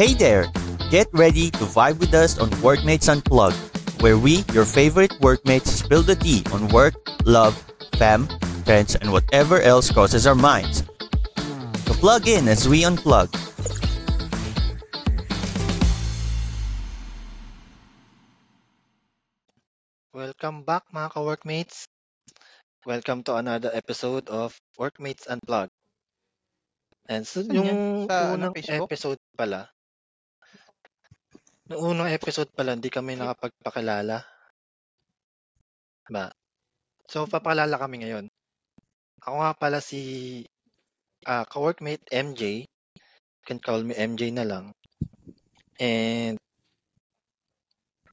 Hey there! Get ready to vibe with us on Workmates Unplugged, where we, your favorite workmates, spill the tea on work, love, fam, friends, and whatever else crosses our minds. So plug in as we unplug. Welcome back mga ka-workmates. Welcome to another episode of Workmates Unplugged. And so, Saan yan? yung Sa, ano, unang Facebook? episode pala, yung unang episode pala, hindi kami nakapagpakilala. Ba? So, papakilala kami ngayon. Ako nga pala si ah, ka-workmate MJ. You can call me MJ na lang. And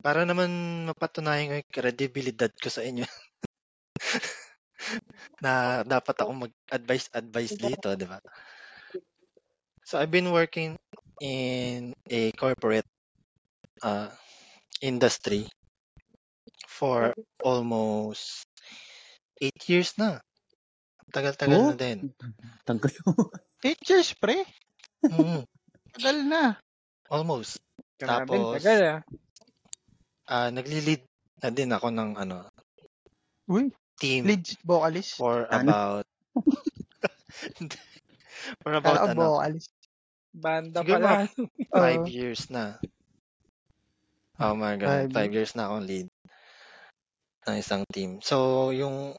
para naman mapatunayan yung credibility ko sa inyo na dapat ako mag-advise advice dito, di ba? So I've been working in a corporate uh, industry for almost eight years na. Tagal-tagal Oh? na din. Tanggal 8 years, pre. Mm, Tagal na. almost. Grabe, Tapos, tagal ah. ah nagli-lead na din ako ng ano Uy, team lead vocalist. for Ano? about for Kala about ko ano, vocalist. Banda Siguro pala. five years na. Oh my Five God, five years na akong lead ng isang team. So, yung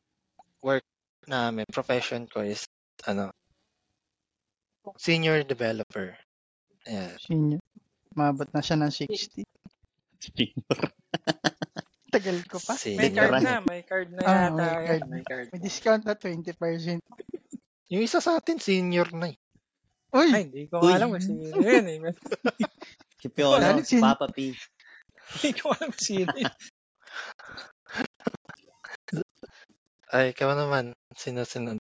work namin, profession ko is, ano, senior developer. Yeah. Senior. Mabot na siya ng 60. Tagal ko pa. May Senior. card na, may card na Ah, yata. may yan, card. May card. May discount na 20%. Yung isa sa atin, senior na eh. Uy, Ay, hindi ko Uy. alam kung sino yun eh. Si Piolo, si Papa P. Kung sino yun. Ay, ikaw naman, sino-sino.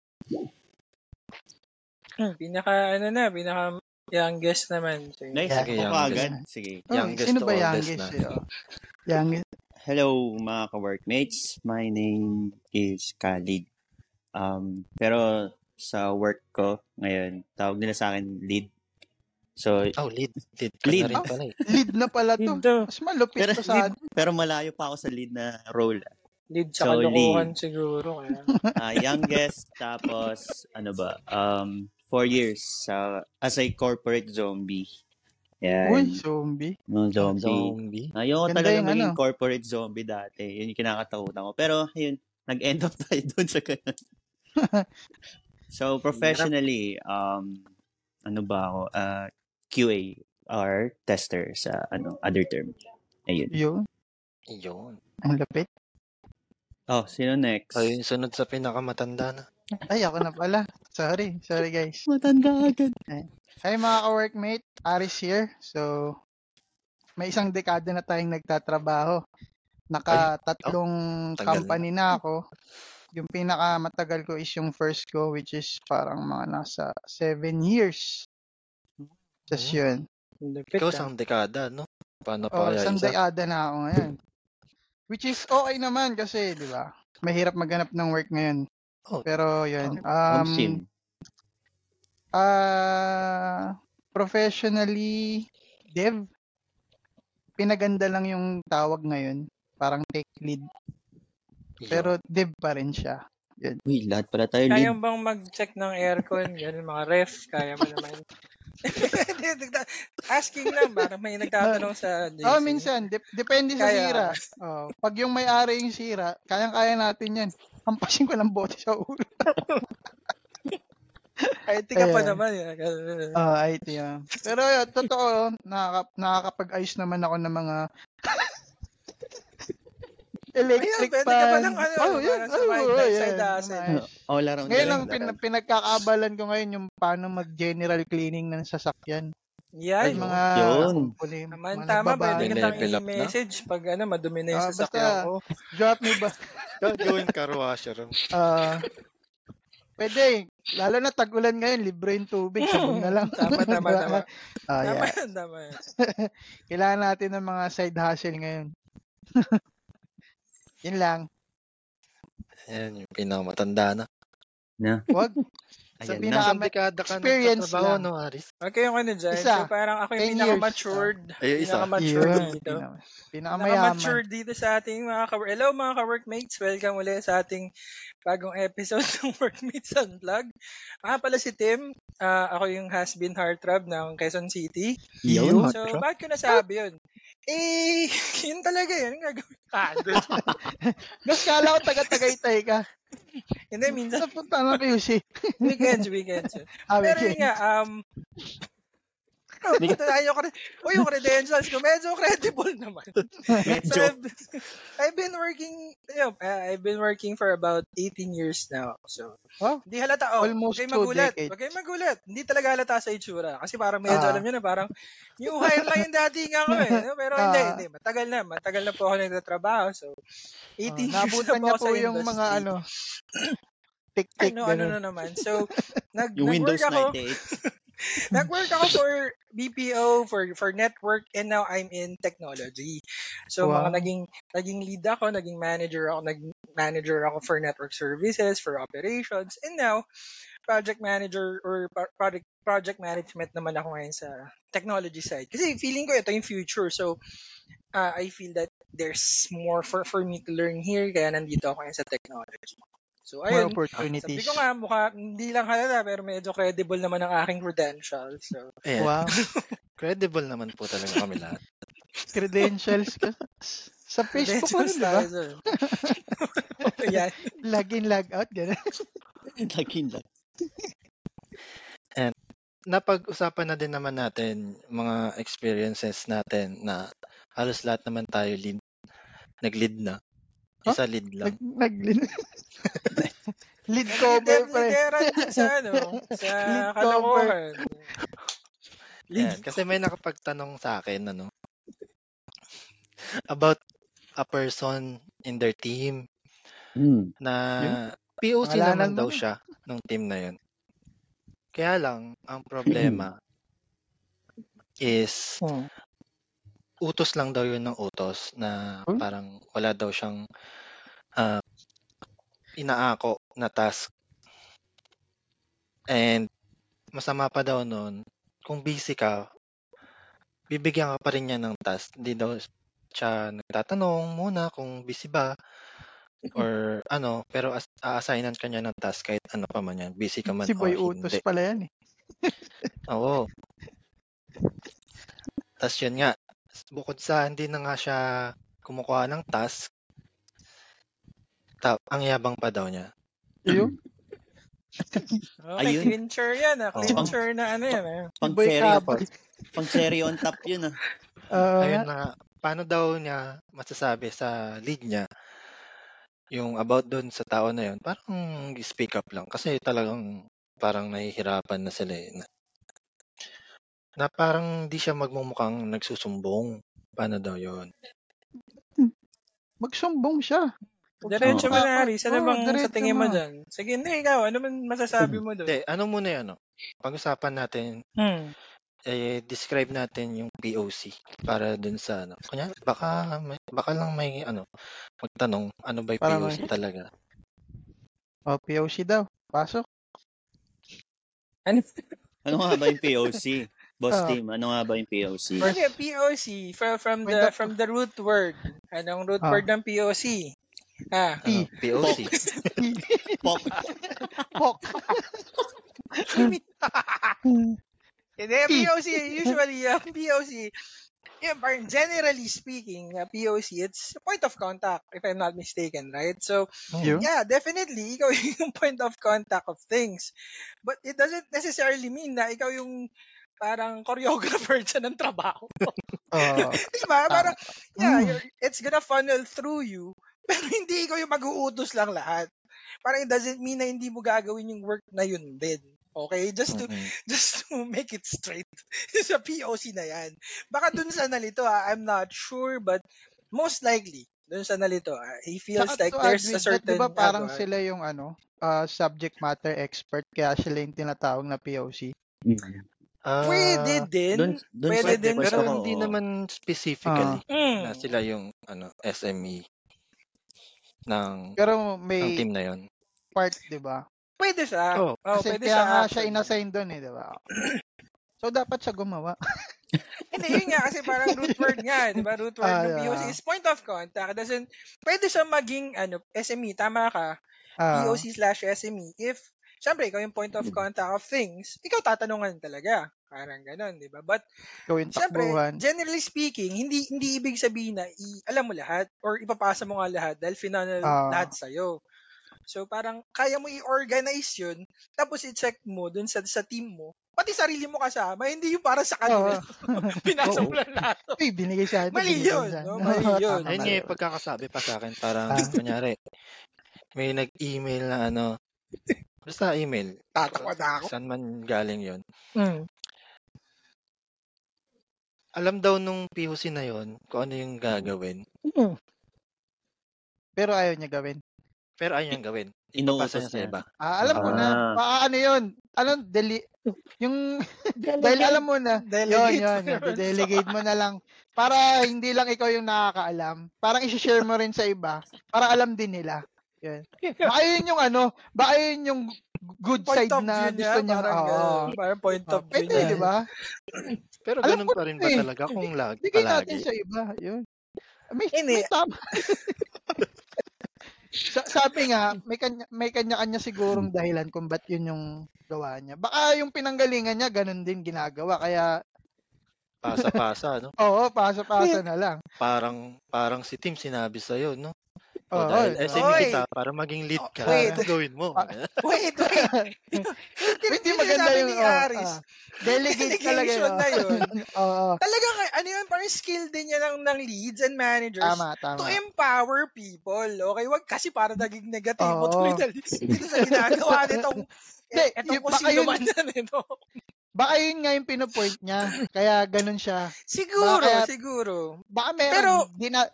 Hmm, Pinaka, ano na, pinaka youngest naman. So, Nice, Yeah. Sige, youngest. agad. Sige. oh, youngest sino ba youngest? na. eh, oh. Youngest. Hello mga ka-workmates. My name is Khalid. Um, pero sa work ko ngayon, tawag nila sa akin lead. So, Oh, lead. Lead Lead. na pala eh. Lead na pala to. Lead. Mas malupit pero, to sa lead, pero malayo pa ako sa lead na role. Lead sa So, kalokohan lead. siguro. Kaya. Ah, youngest, tapos ano ba, um, four years sa as a corporate zombie. Yan. Uy, zombie. no, zombie. Zombie. Ayoko Ganda talaga yung maging ano. corporate zombie dati. Yun yung kinakatakutan ko. Pero, ayun, nag-end up tayo dun sa ganun. so, professionally, um, ano ba ako? Uh, QA or tester sa ano other term. Ayun. Yun. Yun. Ang lapit. Oh, sino next? Ay, yung sunod sa pinakamatanda na. Ay, ako na pala. Sorry. Sorry, guys. Matanda agad. Hi mga ka-workmate, Aris here. So, may isang dekada na tayong nagtatrabaho. Naka-tatlong tagal company na ako. Yung pinakamatagal ko is yung first ko which is parang mga nasa 7 years. Just Hmm. yun. Lupit Ikaw ah. isang dekada, no? Paano Oh, pa kaya isang isa? dekada na ako ngayon. Which is okay naman kasi, di ba? Mahirap maghanap ng work ngayon. Oh. Pero yun. Um. Ah, professionally dev. Pinaganda lang yung tawag ngayon. Parang tech lead. Yun. Pero dev pa rin siya. Uy, lahat pala tayo Kaya lead. bang mag-check ng aircon, ganun, mga ref, kaya mo naman. Asking lang, baka may nagtatanong sa JC. Oh, minsan. Dep- depende sa Kaya- sira. Oh, pag yung may-ari yung sira, kayang-kaya natin yan. Hampasin ko ng bote sa ulo. Tika pa Ayan. naman. eh. Ganun. Oh, IT yan. Pero yun, totoo, nakaka- nakakapag-ayos naman ako ng mga electric Ayan, pwede ka pa ng ano, oh, sa Oh, side- oh, side yan. hustle. Nice. All around. Ngayon lang pin- pinagkakaabalan ko ngayon yung paano mag-general cleaning ng sasakyan. Yan. At mga Yun. kumpuni, Naman mga tama, pwede ka na. i-message pag ano, madumi na yung Ah, sasakyan ko. Drop me ba? Gagawin car washer. Ah, pwede. Lalo na tag-ulan ngayon, libre yung tubig. Sabon na lang. Tama, tama, tama. Ah, Tama yeah. yan, tama yan. Kailangan natin ng mga side hustle ngayon. Yun lang. Yan, yung pinakamatanda na. Wag. Sa Ayan pinaka- na. Isang dekada ka experience nagtatrabaho, no, Aris? Okay yung ano dyan. Isa. So parang ako 10 yung pinaka-matured. Ay, yung isa. Pinaka-matured Yun. dito. Pinaka-matured dito sa ating mga ka Hello mga ka-workmates. Welcome ulit sa ating bagong episode ng Workmates Unplugged. Ako pala si Tim. Ah, ako yung has-been heartthrob ng Quezon City. Yun. So, bakit ko nasabi yun? Eh, yun talaga yun. Gagawin Ah, ka. Mas kala ko taga-tagaytay ka. Hindi, minsan, Sa punta na kayo si. weekends, weekends. Ah, Pero yun nga, um, oh, puta tayo cre- Uy, yung credentials ko, medyo credible naman. Medyo. I've, been working, you know, uh, I've been working for about 18 years now. So, Wow. hindi halata. Oh, Almost two magulat. decades. Kayo magulat. Hindi talaga halata sa itsura. Kasi parang medyo Ah. alam nyo na, parang new hire lang yung dating ako eh. no? Pero hindi, Ah. hindi. Matagal na. Matagal na po ako nagtatrabaho. So, 18 years Oh, nabutan na po niya ako po sa yung industry. mga ano. Tik-tik, no, ano ganun. na naman. So, nag, Yung nag-work Windows ako. 98. Nag-work ako for BPO, for for network, and now I'm in technology. So, Wow. mga naging, naging lead ako, naging manager ako, naging manager ako for network services, for operations, and now, project manager or project project management naman ako ngayon sa technology side. Kasi feeling ko ito yung future. So, uh, I feel that there's more for for me to learn here, kaya nandito ako ngayon sa technology. So, More ayun. opportunities. Sabi ko nga, mukha, hindi lang halata, pero medyo credible naman ang aking credentials. So, Ayan. Wow. Credible naman po talaga kami lahat. Credentials ka. Sa Facebook credentials rin, di ba? tayo dun. Yan. Log in, log out, gano'n. Lagin lang. Napag-usapan na din naman natin mga experiences natin na halos lahat naman tayo lead. Nag-lead na. Isa lead lang. Nag, nag, lead cover, pre. Sa ano, sa Lead kalokohan. Ayan, kasi may nakapagtanong sa akin ano about a person in their team Hmm. na POC Pangalanan naman daw na. siya nung team na yun. Kaya lang, ang problema is Hmm. Utos lang daw yun ng utos na Hmm? parang wala daw siyang ah, inaako na task. And masama pa daw nun, kung busy ka, bibigyan ka pa rin niya ng task. Hindi daw siya nagtatanong muna kung busy ba or ano, pero as, a-assignan ka niya ng task kahit ano pa man yan. Busy ka man Si Boy or Utos hindi. pala yan eh. Oo. Tapos yun nga, bukod sa hindi na nga siya kumukuha ng task, ta- ang yabang pa daw niya. Yung Okay, Ayun. clincher yan ah. Oo. Clincher na ano yan ah. Pang Boy cherry, Cabot. pang cherry on top yun ah. Ah, Ayun na nga, paano daw niya masasabi sa lead niya yung about doon sa tao na yun, parang speak up lang. Kasi talagang parang nahihirapan na sila eh. Na, parang di siya magmumukhang nagsusumbong. Paano daw yun? magsumbong siya. Diretso mo na, Aris. Ano Oo, bang sa tingin mo dyan? Sige, hindi, ikaw. Ano man masasabi mo doon? Hindi, ano muna yan, ano? Pag-usapan natin, Hmm. eh, describe natin yung POC para dun sa ano. Kunya, baka may, baka lang may ano, magtanong ano ba yung Parang POC talaga. O, POC daw. Pasok. Ano? Ano nga ba yung POC? Boss Ah. team, ano nga ba yung POC? Okay, POC from from the from the root word. Anong root Ah. word ng POC? Ah, Ano, POC. Pop. Pok. Hindi, POC, usually, uh, POC, yeah, parang generally speaking, uh, POC, it's a point of contact, if I'm not mistaken, right? So, Yun. yeah, definitely, ikaw yung point of contact of things. But it doesn't necessarily mean na ikaw yung parang choreographer sa ng trabaho. Oh, diba? Parang, yeah, Mm. you're- it's gonna funnel through you, pero hindi ikaw yung mag-uutos lang lahat. Parang it doesn't mean na hindi mo gagawin yung work na yun din. Okay? Just to Mm-mm. just to make it straight sa POC na yan. Baka dun sa nalito, ah, I'm not sure, but most likely, dun sa nalito, ah, he feels Saka like there's a certain... Di ba parang ano, sila yung ano, ah, subject matter expert, kaya sila yung tinatawag na POC. Ah, Pwede din. Doon, doon Pwede sa din, pero ako, hindi naman specifically mm, na sila yung ano SME ng Pero ng may team na yon. part, di ba? Pwede siya. Oh, Oh, Kasi pwede kaya siya. nga siya inassign doon eh, di ba? So, dapat siya gumawa. Hindi, yun nga, kasi parang root word nga, di ba? Root word Ah, ng POC yeah. is point of contact. Doesn't, pwede siya maging, ano, SME, tama ka, Ah, POC slash SME. If, syempre, ikaw yung point of contact of things, ikaw tatanungan talaga. Parang ganun, di ba? But, ikaw yung syempre, takbuhan. generally speaking, hindi hindi ibig sabihin na i- alam mo lahat or ipapasa mo nga lahat dahil final Ah. lahat sa'yo. So, parang kaya mo i-organize yun, tapos i-check mo dun sa, sa team mo, pati sarili mo kasama, hindi yung para sa kanila. Pinasa mo lang lahat. Uy, binigay sa atin. Mali yun, no? Mali yun. Ayun nga yung pagkakasabi pa sa akin, parang, Ah. kunyari, may nag-email na ano, basta email, Tatakot na ako. saan man galing yon Mm. Alam daw nung POC na yon kung ano yung gagawin, Pero ayaw niya gawin. pero ayaw niyang gawin. Inuutos niya iba. Ah, alam ko na. Ah. Ano yun? Ano, deli... Yung... dahil alam mo na. Delegate Yun, yun. mo yun. Delegate mo na lang. Para hindi lang ikaw yung nakakaalam. Parang isi-share mo rin sa iba. Para alam din nila. Yun. Baka yun yung ano, baka yun yung good Point side na view gusto niya, niya. parang, ganun. parang point of view Pwede, niya. di ba? Pero Alam ganun pa rin na ba eh. talaga kung lag, Bigay natin palagi? sa iba. Yun. May, Hindi. may tama. Sa, sabi nga, may kanya, may kanya-kanya sigurong dahilan kung ba't yun yung gawa niya. Baka yung pinanggalingan niya, ganun din ginagawa. Kaya, Pasa-pasa, no? oo, pasa-pasa na lang. Parang, parang si Tim sinabi sa'yo, no? O dahil oo. SME Oy! kita, para maging lead ka, Wait. ano gawin mo? Ah. Wait, wait. Hindi maganda yung ni oh, Aris, ah, delegate talaga yun. na yun. Oo, Talagang, ano yun, parang skill din yan ng, ng leads and managers tama, to tama. empower people. Okay, wag kasi para naging negatibo Oo. tuloy na dito sa ginagawa nitong eh, etong yung- kung baka sino yun- man yan, ito. Baka yun nga yung pinupoint niya. Kaya ganun siya. Siguro, Baka- siguro. Baka meron, Pero- di na,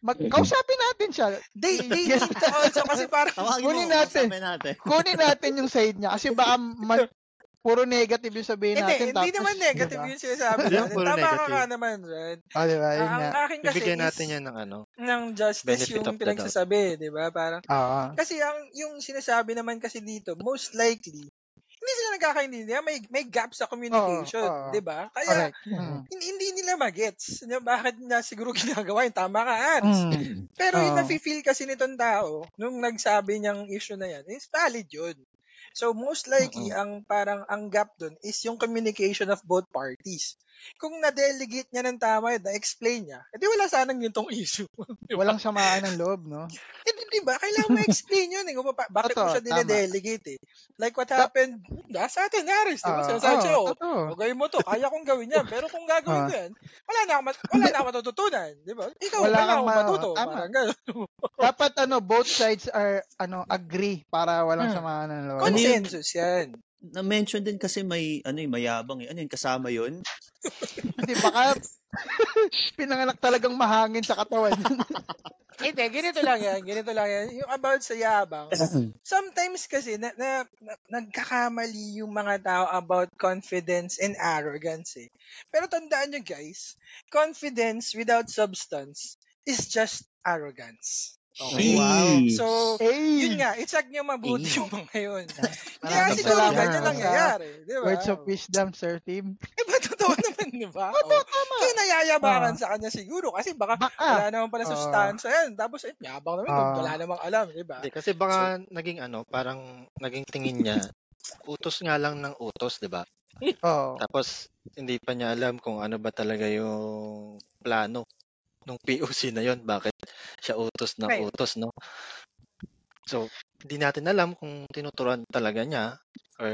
mag, kausapin natin siya. They, they need to also, kasi parang, Tawagin Kunin mo, natin. natin. Kunin natin yung side niya. Kasi baka man, puro negative yung sabihin hindi, natin. hindi tapos, naman negative diba? yung sinasabi Hindi, natin. puro Tama ka negative. nga naman, Red. Oh, diba? Yun ang nga. akin kasi Ibigyan is, natin yan ng ano. ng justice Benefit yung pinagsasabi, di ba? Parang, Oo. kasi ang, yung sinasabi naman kasi dito, most likely, hindi sila nagkakaintindihan, may, may gap sa communication, Oo, oo. di ba? Kaya, Correct. Mm. hindi, hindi nila magets. Ano, bakit niya siguro ginagawa yun? Tama ka, Ans. Mm. Pero yung Oo. nafe-feel kasi nitong tao, nung nagsabi niyang issue na yan, is valid yun. So, most likely, ang parang ang gap dun is yung communication of both parties. Kung na-delegate niya ng tama na-explain niya, edi wala sanang yun tong issue. Di ba? Walang samaan ng loob, no? Eh, di, di ba? Kailangan ma-explain yun. Eh. Kung pa- bakit mo Totoo, siya dine-delegate eh. Like what happened da, sa atin, Harris. Di ba? Oo, Sinasabi oo, sa'yo, totoo. "O, gawin mo to. Kaya kong gawin yan. Pero kung gagawin Ah. ko yan, wala na akong, mat- wala na akong matututunan. Di ba? Ikaw, Wala wala, akong ma- matuto. Parang gano'n. Dapat ano, both sides are ano agree para walang Hmm. samaan ng loob. Consensus yan. Na-mention din kasi may, ano yung mayabang eh. Ano yun, kasama yun? Hindi, baka pinanganak talagang mahangin sa katawan. Hindi, ganito lang yan. Ganito lang yan. Yung about sa yabang. Sometimes kasi, na, na, na, nagkakamali yung mga tao about confidence and arrogance eh. Pero tandaan nyo guys, confidence without substance is just arrogance. Okay? Wow. So, hey! yun nga, i-check nyo mabuti Eh. yung mga yun. Kaya siguro salamat ganyan sa nangyayari. Di ba? Words of wisdom, Sir Tim. Eh, ba, totoo naman, di ba? Oo, Oh. tama. Kaya nayayabangan Ah. sa kanya siguro kasi baka Baka. wala naman pala Ah. sustansya yan. Tapos, eh, yabang naman Ah. wala namang alam, di ba? Kasi baka naging ano, parang naging tingin niya, utos nga lang ng utos, di ba? Oo. Tapos, hindi pa niya alam kung ano ba talaga yung plano nung POC na yon bakit siya utos ng Right. utos, no? So, hindi natin alam kung tinuturuan talaga niya or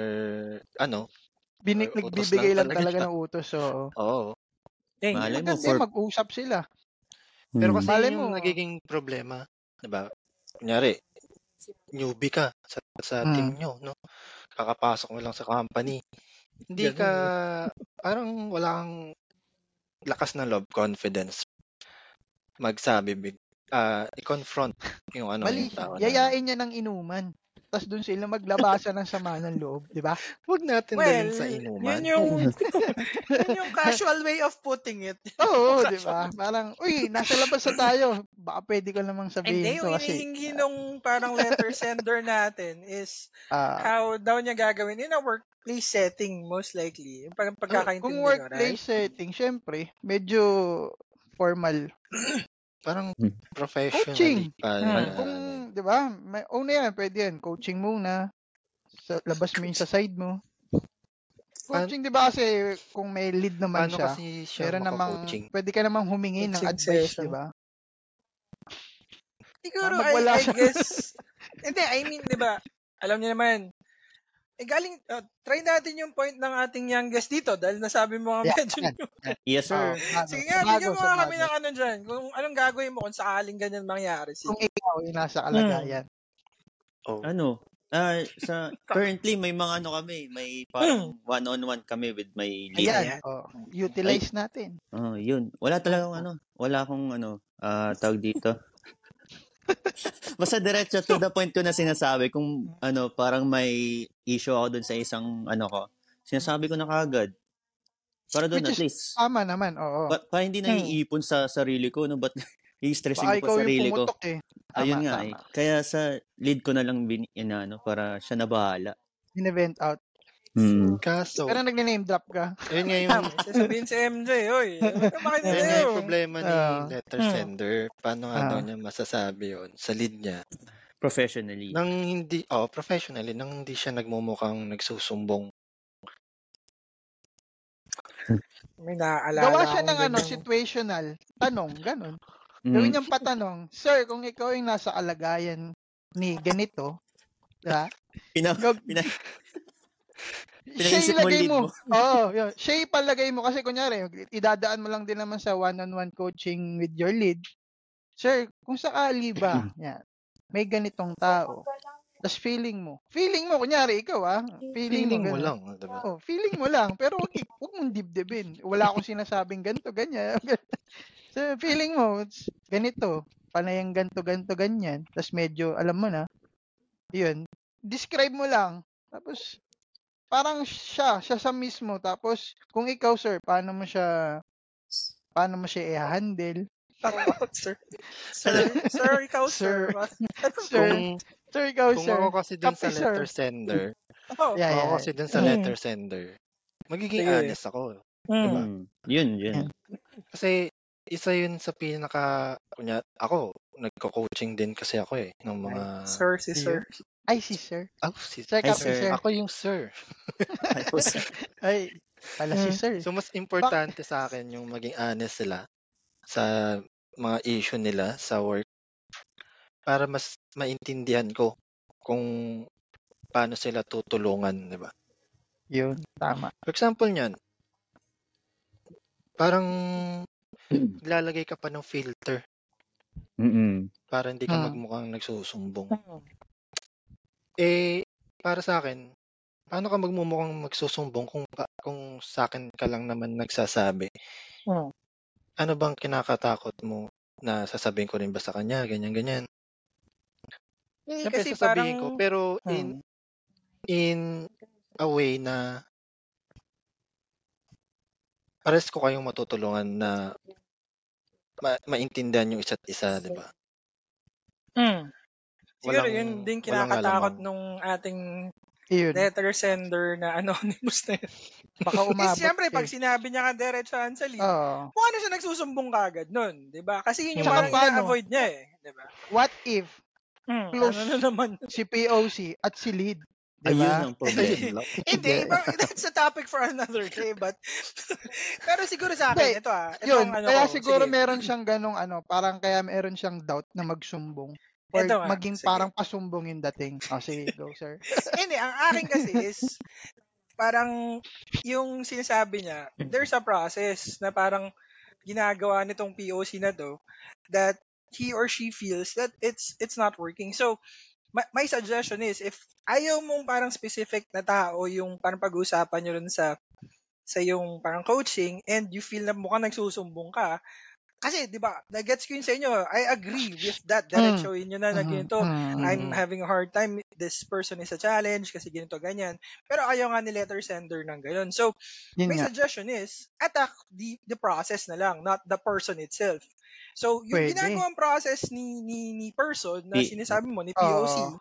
ano. Binig, Or nagbibigay lang talaga talaga ng utos. Oo. Oo. Eh, Malay mo, for... mag-usap sila. Pero Hmm. kasi Malay yung mo. nagiging problema, 'di ba? Kunyari, newbie ka sa, sa Mm. team nyo, no? Kakapasok mo lang sa company. Hindi Ganun, ka, parang wala kang lakas ng love, confidence. Magsabi, big, ah, i-confront yung ano, Mali. yung tao na- Yayain niya ng inuman. tas doon sila maglabasan ng sama ng loob, di ba? Huwag natin Well, dalhin sa inuman. yun yung, yun yung casual way of putting it. Oo, di ba? Parang, uy, nasa labas na tayo. Baka pwede ko namang sabihin Hindi, to yung kasi hinihingi nung parang letter sender natin is ah, how daw niya gagawin in a workplace setting, most likely. Yung parang pagkakaintindi kung workplace setting, syempre, medyo formal. Parang Hmm. professionally Coaching. pa. Hmm. Kung, di ba, may, una yan, pwede yan. Coaching muna. Sa, labas mo yung sa side mo. Coaching, di ba kasi kung may lead naman siya, kasi siya meron namang, pwede ka namang humingi ng Coaching advice, di ba? Siguro, I, I guess, hindi, I mean, di ba, alam niyo naman, eh, galing, uh, try natin yung point ng ating youngest dito dahil nasabi mo nga Yeah, medyo yan. Yes, sir. Bago. Sige nga, bigyan mo nga kami ng ano dyan. Kung anong gagawin mo kung sakaling ganyan mangyari. Sige. Kung ikaw yung nasa kalagayan. Oh. Ano? Ah, sa currently may mga ano kami, may parang one-on-one kami with my lead. Ayan, oh, utilize natin. Oh, yun. Wala talagang ano, wala akong ano, ah tawag dito. Basta diretso to the point ko na sinasabi kung ano, parang may issue ako dun sa isang ano ko. Sinasabi ko na kagad. Para doon at least. Tama naman, oo. Pa, para hindi na iipon sa sarili ko, no? Ba't i-stressing Baka ko pa sarili ko? eh. Tama, Ayun nga tama. eh. Kaya sa lead ko na lang bin, inano, para siya na bahala. In-event out. Hmm. Kaso, Pero nagne-name drop ka. yun nga yung. Sasabihin si MJ, oy, yun nga sa'yo. yung problema ni Ah. letter Hmm. sender. Paano nga Ah. daw niya masasabi yun sa lead niya? Professionally. Nang hindi, oh, professionally, nang hindi siya nagmumukhang nagsusumbong. May naaalala Gawa siya ng ano, situational. Tanong, ganun. Mm. Gawin niyang patanong, Sir, kung ikaw yung nasa kalagayan ni ganito, diba? Pina, pina, siya mo ilagay mo. mo. Oo, yun. Siya ipalagay mo kasi kunyari, idadaan mo lang din naman sa one-on-one coaching with your lead. Sir, kung sakali ba, yan, may ganitong tao, tas feeling mo, feeling mo, kunyari, ikaw ah, feeling, Feeling mo ganun. lang, diba? Oh, feeling mo lang, pero wag, wag mong dibdibin. Wala akong sinasabing ganito, ganyan. so, feeling mo, it's ganito, panayang ganto, ganto, ganyan. Tapos medyo, alam mo na, yun, describe mo lang. Tapos, parang siya, siya sa mismo. Tapos, kung ikaw, sir, paano mo siya, paano mo siya i-handle? sir. Sir, sir, ikaw, sir. Sir, Kung, sir, ikaw, kung sir. ako kasi dun sa sir. letter sender, Oh, Yeah, kung ako yeah. kasi dun sa Mm. letter sender, magiging Sige. honest ako. mm. Mm. Yun, yun. Kasi isa yun sa pinaka, kunya, ako, nagko-coaching din kasi ako eh, ng mga, Sir, si sir. Ay, si sir. oh, si, Sir, kape, sir. sir. ako yung sir. Ay, pala si Mm. sir. So, mas importante sa akin yung maging honest sila sa mga issue nila sa work para mas maintindihan ko kung paano sila tutulungan, di ba? Yun, tama. For example niyan, parang lalagay ka pa ng filter Mm-mm. para hindi ka Hmm. magmukhang nagsusumbong. Eh, para sa akin, paano ka magmumukhang magsusumbong kung, kung sa akin ka lang naman nagsasabi? Hmm. Ano bang kinakatakot mo na sasabihin ko rin ba sa kanya, ganyan, ganyan? Eh, Siyempre, kasi sasabihin parang, ko, pero Hmm. in, in a way na pares ko kayong matutulungan na ma- maintindihan yung isa't isa, di ba? Mm. Siguro Walang- yun din kinakatakot nung ating Yun. letter sender na anonymous na yun. Baka Eh, umabot. siyempre, eh. pag sinabi niya ka diretsahan sa lead, Oo. mukha na siya nagsusumbong kagad nun, di ba? Kasi yun yung parang paano? ina-avoid niya eh, di ba? What if Hmm, Close. ano na naman. si POC at si lead, di Ayun ang lang. Hindi, iba- that's a topic for another day, but pero siguro sa akin, ito ah, ito Yun, ang ano kaya siguro sige. meron siyang ganong ano, parang kaya meron siyang doubt na magsumbong. Or Ito nga, maging sige. parang pasumbong yung dating. O, sige, go, sir. Hindi, ang akin kasi is, parang, yung sinasabi niya, there's a process na parang ginagawa nitong POC na to, that he or she feels that it's it's not working. So, my, my suggestion is, if ayaw mong parang specific na tao yung parang pag-uusapan nyo rin sa sa yung parang coaching and you feel na mukhang nagsusumbong ka, kasi, di ba, nagets ko yun sa inyo. I agree with that. Diretso yun nyo na na Mhm. ganito. Mhm. I'm having a hard time. This person is a challenge kasi ganito, ganyan. Pero ayaw nga ni letter sender ng ganyan. So, Yun my nga. suggestion is, attack the, the process na lang, not the person itself. So, yung Pwede. ginagawang process ni, ni, ni person na sinasabi mo, ni. POC,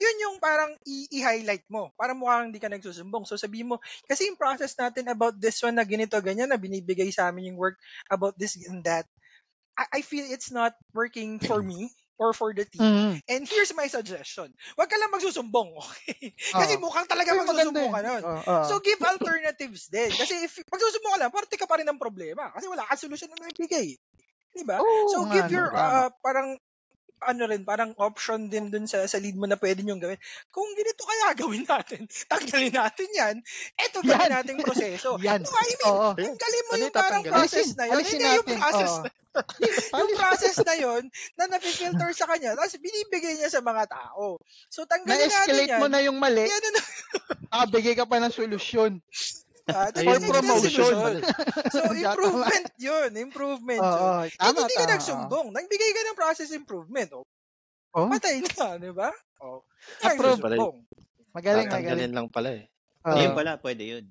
yun yung parang i-highlight mo. Para mukhang hindi ka nagsusumbong. So sabihin mo, kasi yung process natin about this one na ganito, ganyan, na binibigay sa amin yung work about this and that, I, I feel it's not working for me or for the team. Mhm. And here's my suggestion. Huwag ka lang magsusumbong, okay? Kasi Oo. mukhang talaga magsusumbong ka nun. Oo, oo. So give alternatives din. Kasi if magsusumbong ka lang, parte ka pa rin ng problema. Kasi wala kang solusyon na naibigay. Diba? Oo So give no, your uh, parang ano rin, parang option din dun sa, sa lead mo na pwede nyo gawin. Kung ganito kaya gawin natin, tanggalin natin yan, eto gawin Yan. nating proseso. Yan. No, I mean, Oo. tanggalin mo Ano yung parang tatanggalin? process na yun. alisin Hindi yung process Oo. na yung process na yun na napifilter sa kanya, tapos binibigay niya sa mga tao. So, tanggalin natin Na-escalate yan. mo na yung mali, Yan na, nakabigay ka pa ng solusyon. Ah, Ayun, For promotion. yun. So, improvement yun. Improvement yun. Oo, Hindi, tama, hindi ka nagsumbong. Nagbigay ka ng process improvement. Oh, Oo. patay na, di ba? Oh. Approve. Magaling, magaling. Tatanggalin lang pala eh. Oo. Ayun pala, pwede yun.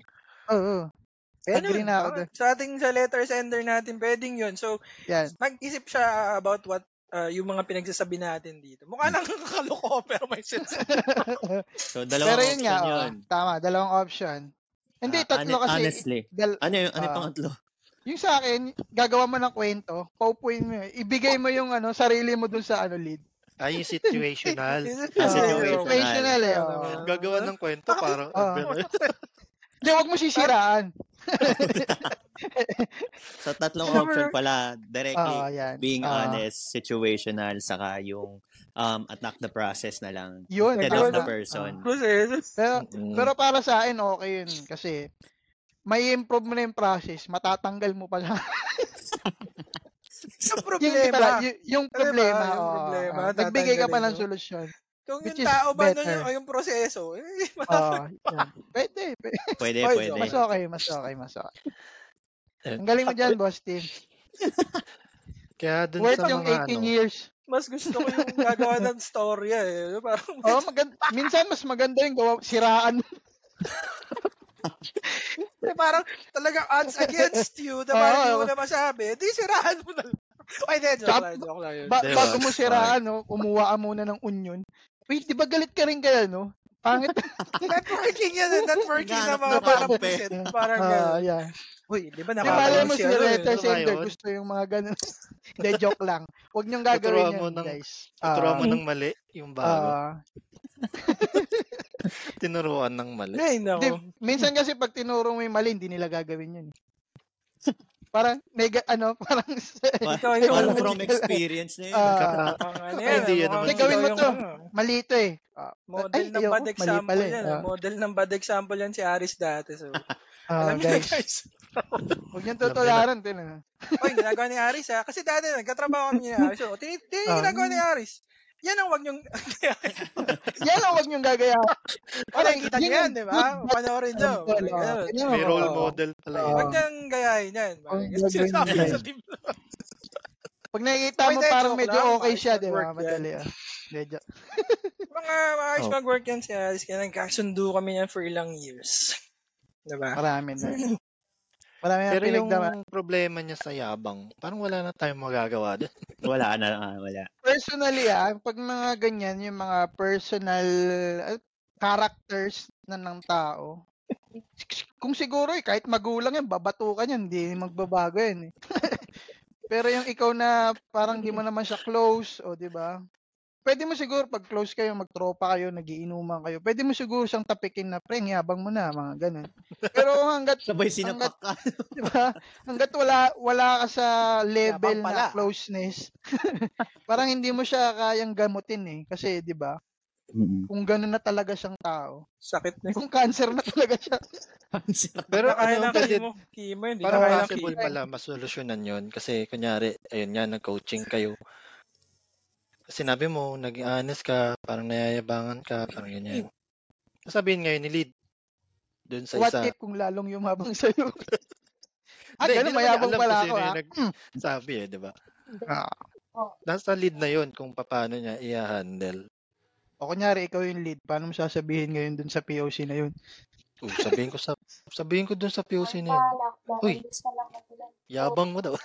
Oo. Agree Ganun. na ako dun. Sa ating sa letter sender natin, pwedeng yun. So, Yan. mag-isip siya about what uh, yung mga pinagsasabi natin dito. Mukha nang kakaloko, pero may sense. So, dalawang Pero yun option nga, oh, yun. tama, dalawang option. Hindi, Ah, tatlo kasi. Honestly. Dal- Ano yung, ano yung Ah. pangatlo? yung sa akin, gagawa mo ng kwento, paupuin mo, yun. ibigay mo yung ano, sarili mo dun sa ano lead. Ay, yung situational. Ah, situational. situational eh. Oo. Gagawa ng kwento, parang, ano, Hindi, wag mo sisiraan. So, tatlong option pala. Directly, Oo, yan. being Oo. honest, situational, saka yung um, attack the process na lang. Yun, Instead of the Ah. person. Pero, Mm. pero para sa akin, okay yun. Kasi, may improve mo na yung process, matatanggal mo pa lang. yung yung, problema. pala, yung Diba? problema, Yung oo, problema, oo. nagbigay ka pa ng solusyon. Kung yung tao ba nun better. yung, yung proseso, eh, Oo, yan. Pwede, pwede. Pwede, pwede. Mas okay, mas okay, mas okay. Ang galing mo dyan, boss team. Kaya dun Worth sa yung mga 18 ano, years. Mas gusto ko yung gagawa ng storya eh. Parang, Oo, maganda. Minsan, mas maganda yung gawa, siraan. eh, parang talaga odds against you na parang hindi mo na masabi, di sirahan mo na lang. Ay, di, joke lang, joke lang yun. Ba- Diba? bago mo siraan, no, kumuha ka muna ng onion. Wait, di ba galit ka rin kaya, no? Pangit. Networking yan eh, networking na mga na parang pusit. Parang Ah, gano'n. yeah. Uy, di ba Di malay nakakatawa mo si ano letter eh. sender, gusto yung mga ganun. Hindi, joke lang. Huwag niyong gagawin mo ng- guys. tuturuan mo Ah, ng mali, yung bago. ah, Tinuruan ng mali. Ay, Hindi, nako. minsan kasi pag tinuro mo yung mali, hindi nila gagawin yun. Parang, nega, ano, parang, Pa- Ikaw yung- Parang from experience na yun. Ang ano yan, mukhang naman. Gawin mo to. yung, ano, mali ito eh. Ah, Model ay, ng bad mali example pala eh. yan. Ah, Model ng bad example yan si Aris dati. So, ah, alam niyo guys, huwag niyong tutularan. Tinan. Oy, ginagawa ni Aris ha. Kasi dati nagkatrabaho kami ni Aris. So, tin tin Ah. ginagawa ni Aris. Yan ang wag niyong... Yan ang huwag niyong gagayahin. Para kita niyo yan, di ba? Panoorin niyo. mo, May role model pala yun. Huwag niyang gayahin yan. Sa team. Pag nakikita mo parang joke medyo okay siya, di ba? yan. Madali ah. Medyo. Mga maayos Oh. mag-work yan si. Kaya nagkasundo kami yan for ilang years. Diba? Marami na. Marami na Pero yung pinagdama. problema niya sa yabang, parang wala na tayong magagawa doon. Wala na, ah, wala. Personally ah, pag mga ganyan, yung mga personal ah, characters na ng tao, kung siguro eh, kahit magulang yan, babatukan yan, hindi magbabago yan eh. Pero yung ikaw na parang di mo naman siya close, o di ba? Pwede mo siguro pag close kayo, magtropa kayo, nagiinuman kayo. Pwede mo siguro siyang tapikin na, pre, yabang mo na, mga ganun. Pero hanggat Sabay sinapak ka. di ba? Hanggat wala wala ka sa level na closeness, parang hindi mo siya kayang gamutin eh. Kasi, di ba? Mm-mm. Kung gano'n na talaga siyang tao. Sakit na. Kung cancer na talaga siya. Pero Kaya ano, ng pwede, chemo. Hindi parang na kaya ng possible pala masolusyonan yon Kasi, kunyari, ayun nga, nag-coaching kayo. Sinabi mo, naging honest ka, parang nayayabangan ka, parang ganyan. Sabihin ngayon ni lead, dun sa What isa. if kung lalong yumabang sa'yo? Ah, ganun, hindi naman niya mayabang alam pala ako, ah. yung nagsabi eh, di ba? Ah. Nasa lead na yun kung paano niya i-handle. O kunyari, ikaw yung lead. Paano mo sasabihin ngayon dun sa POC na yun? Uh, sabihin ko sa sabihin ko dun sa POC na yun. Uy, yabang mo daw.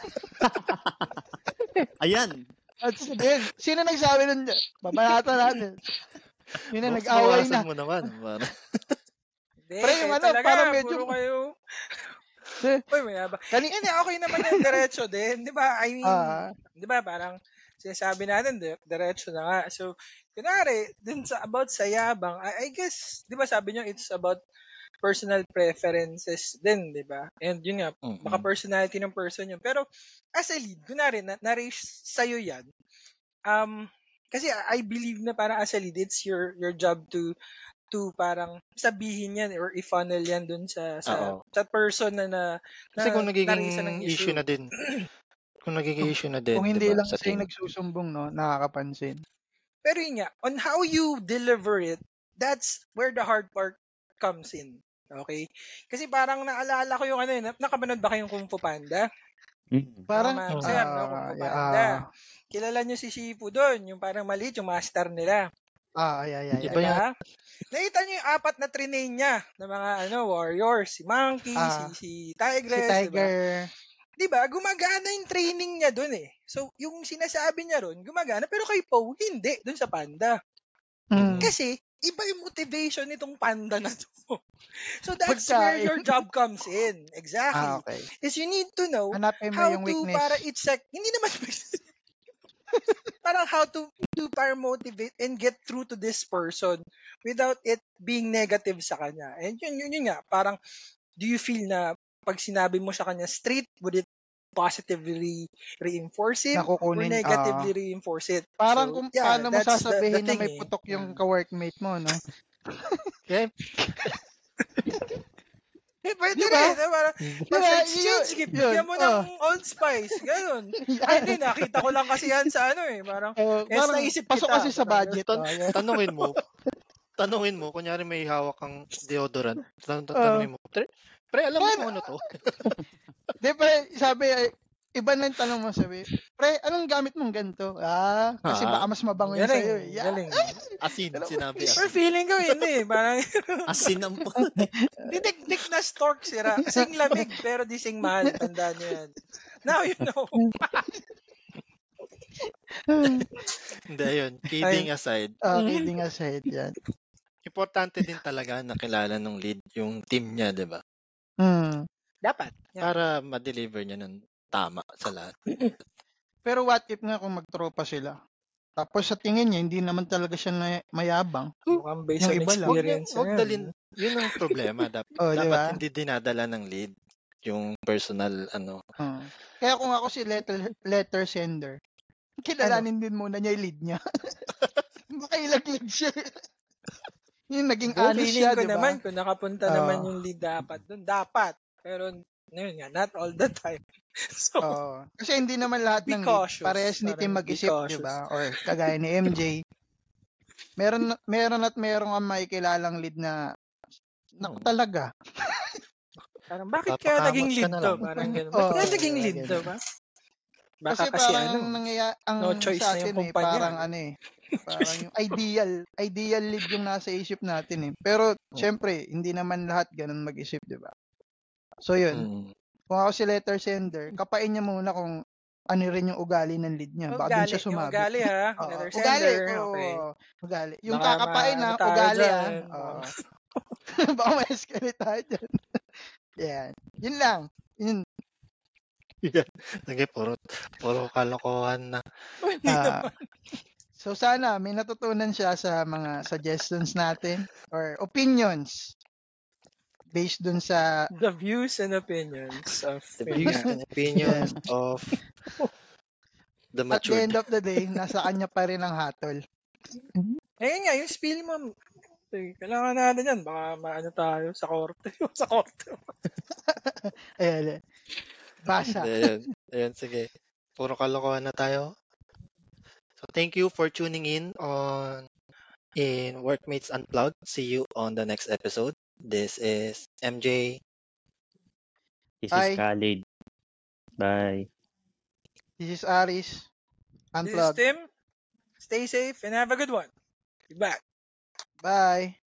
Ayan. At sabihin, sino nagsabi nun? Babanatan natin. Yun na, nag-away na. mo naman. Pre, yung kayo ano, talaga, parang medyo- puro kayo. Eh, Uy, mayabang. Kani- Hindi, okay naman yung diretso din. Di ba? I mean, Ah. di ba, parang sinasabi natin, di- diretso na nga. So, kunwari, dun sa, about sa yabang, I, I guess, di ba sabi nyo, it's about personal preferences din, di ba? And yun nga, Mm-mm. baka personality ng person yun. Pero, as a lead, kunwari, na, na-raise sa'yo yan, um, kasi I believe na parang as a lead, it's your your job to to parang sabihin yan or i-funnel yan dun sa sa, Oo. sa person na na Kasi na kung nagiging ng issue na din. Kung nagiging issue na din, Kung hindi diba, lang sa team. nagsusumbong, no, nakakapansin. Pero yun nga, on how you deliver it, that's where the hard part comes in. Okay? Kasi parang naalala ko yung ano yun, nakapanood ba kayong Kung Fu Panda? Mm. Parang, Oh. sir, no? Kung ah, Fu yeah, Panda. ah, Kilala nyo si Shifu doon, yung parang maliit, yung master nila. ah, ay, ay, ay, Iba ay. yan. Diba? Nakita nyo yung apat na trinain niya na mga ano warriors, si Monkey, Ah. si, si Si Tigress, diba? Tiger, Di ba? Gumagana yung training niya doon eh. So, yung sinasabi niya ron, gumagana, pero kay Poe, hindi, doon sa panda. Mm, Kasi, iba yung motivation nitong panda na to. So, that's where your job comes in. Exactly. ah, okay. Is you need to know Hanapin how yung to, weakness. para it's like, hindi naman, parang how to, to para motivate and get through to this person without it being negative sa kanya. And yun, yun, yun nga, parang, do you feel na pag sinabi mo sa kanya straight, would it positively reinforce him or Nakukunin, negatively ah. reinforce it? Parang So, kung yeah, paano mo that's the- the sasabihin na thing may eh. putok yung ka-workmate mo, no? Kaya, Eh, pwede Di ba? rin. eh, Parang, Di Mas ba? exchange Yun, gift. yun, Bigyan mo oh. ng Old Spice. Ganun. Ay, hindi. Nakita ko lang kasi yan sa ano eh. Parang, Oh, Yes, parang naisip pasok kita. kasi sa Parang budget. Tan- oh, tanungin mo, tanungin mo, kunyari may hawak kang deodorant, tan- tan- Oo. tanungin mo, pre, alam mo Pre, kung ano to? Di ba, sabi, ay, iba na yung tanong mo, sabi, pre, anong gamit mong ganito? Ah, kasi Ah. baka mas mabango yun sa'yo. eh. Yeah. Galing. Asin, sinabi asin. feeling ko hindi eh. Parang, Asin ang po. didik-dik na stork sira. Sing lamig, pero di sing mahal. Tandaan nyo yan. Now you know. Hindi, ayun. Kidding aside, Ah, Mhm. kidding aside yan. importante din talaga na kilala ng lead yung team niya, di ba? Hmm. Dapat. Yan. Para ma-deliver niya ng tama sa lahat. Pero what if nga kung magtropa sila? Tapos sa tingin niya, hindi naman talaga siya na mayabang. Mukhang based Yung on iba lang. Huwag, experience. huwag yan. dalin, yun ang problema. Dapat, Oh, dapat hindi dinadala ng lead yung personal, ano. Hmm. Kaya kung ako si letter, letter sender, kilalanin din muna niya yung lead niya. Baka ilaglag siya. Yung naging feeling siya, di ba? naman, kung nakapunta Oo. naman yung lead dapat doon, dapat. Pero, yun nga, not all the time. So, Oo. Kasi hindi naman lahat ng cautious. parehas ni Tim mag-isip, di ba? Or kagaya ni MJ. Meron meron at meron ang makikilalang lead na naku Hmm. talaga. parang, bakit kaya naging ka lead na to? Parang ganun. Bakit kaya naging lead to, ba? Baka Kasi, kasi, parang ano, ang nangyaya ang no choice sa na yung akin eh, parang ano eh, parang yung ideal, ideal lead yung nasa isip natin eh. Pero syempre, hindi naman lahat ganun mag-isip, di ba? So yun, Mm. kung ako si letter sender, kapain niya muna kung ano rin yung ugali ng lead niya. Baka ugali, siya yung sumabi. ugali ha, Oo, letter ugali, sender, oo, okay. ugali. Yung Baka kakapain na, ugali ah. dyan. Oo. Baka ma-escalate tayo dyan. Yan. Yun lang. Yun. Sige, puro, puro kalokohan na. Naman. So sana may natutunan siya sa mga suggestions natin or opinions based dun sa The views and opinions of The views and opinions of the at the end of the day, nasa kanya pa rin ang hatol. Ayun nga, yung spill mo, kailangan natin yan. Baka maano tayo sa korte. sa korte. Ayan. eh. Basa. Ayan, ayan, sige. Puro kalokohan na tayo. So thank you for tuning in on in Workmates Unplugged. See you on the next episode. This is MJ. This Hi. is Khalid. Bye. This is Aris. Unplugged. This is Tim. Stay safe and have a good one. Be back. Bye.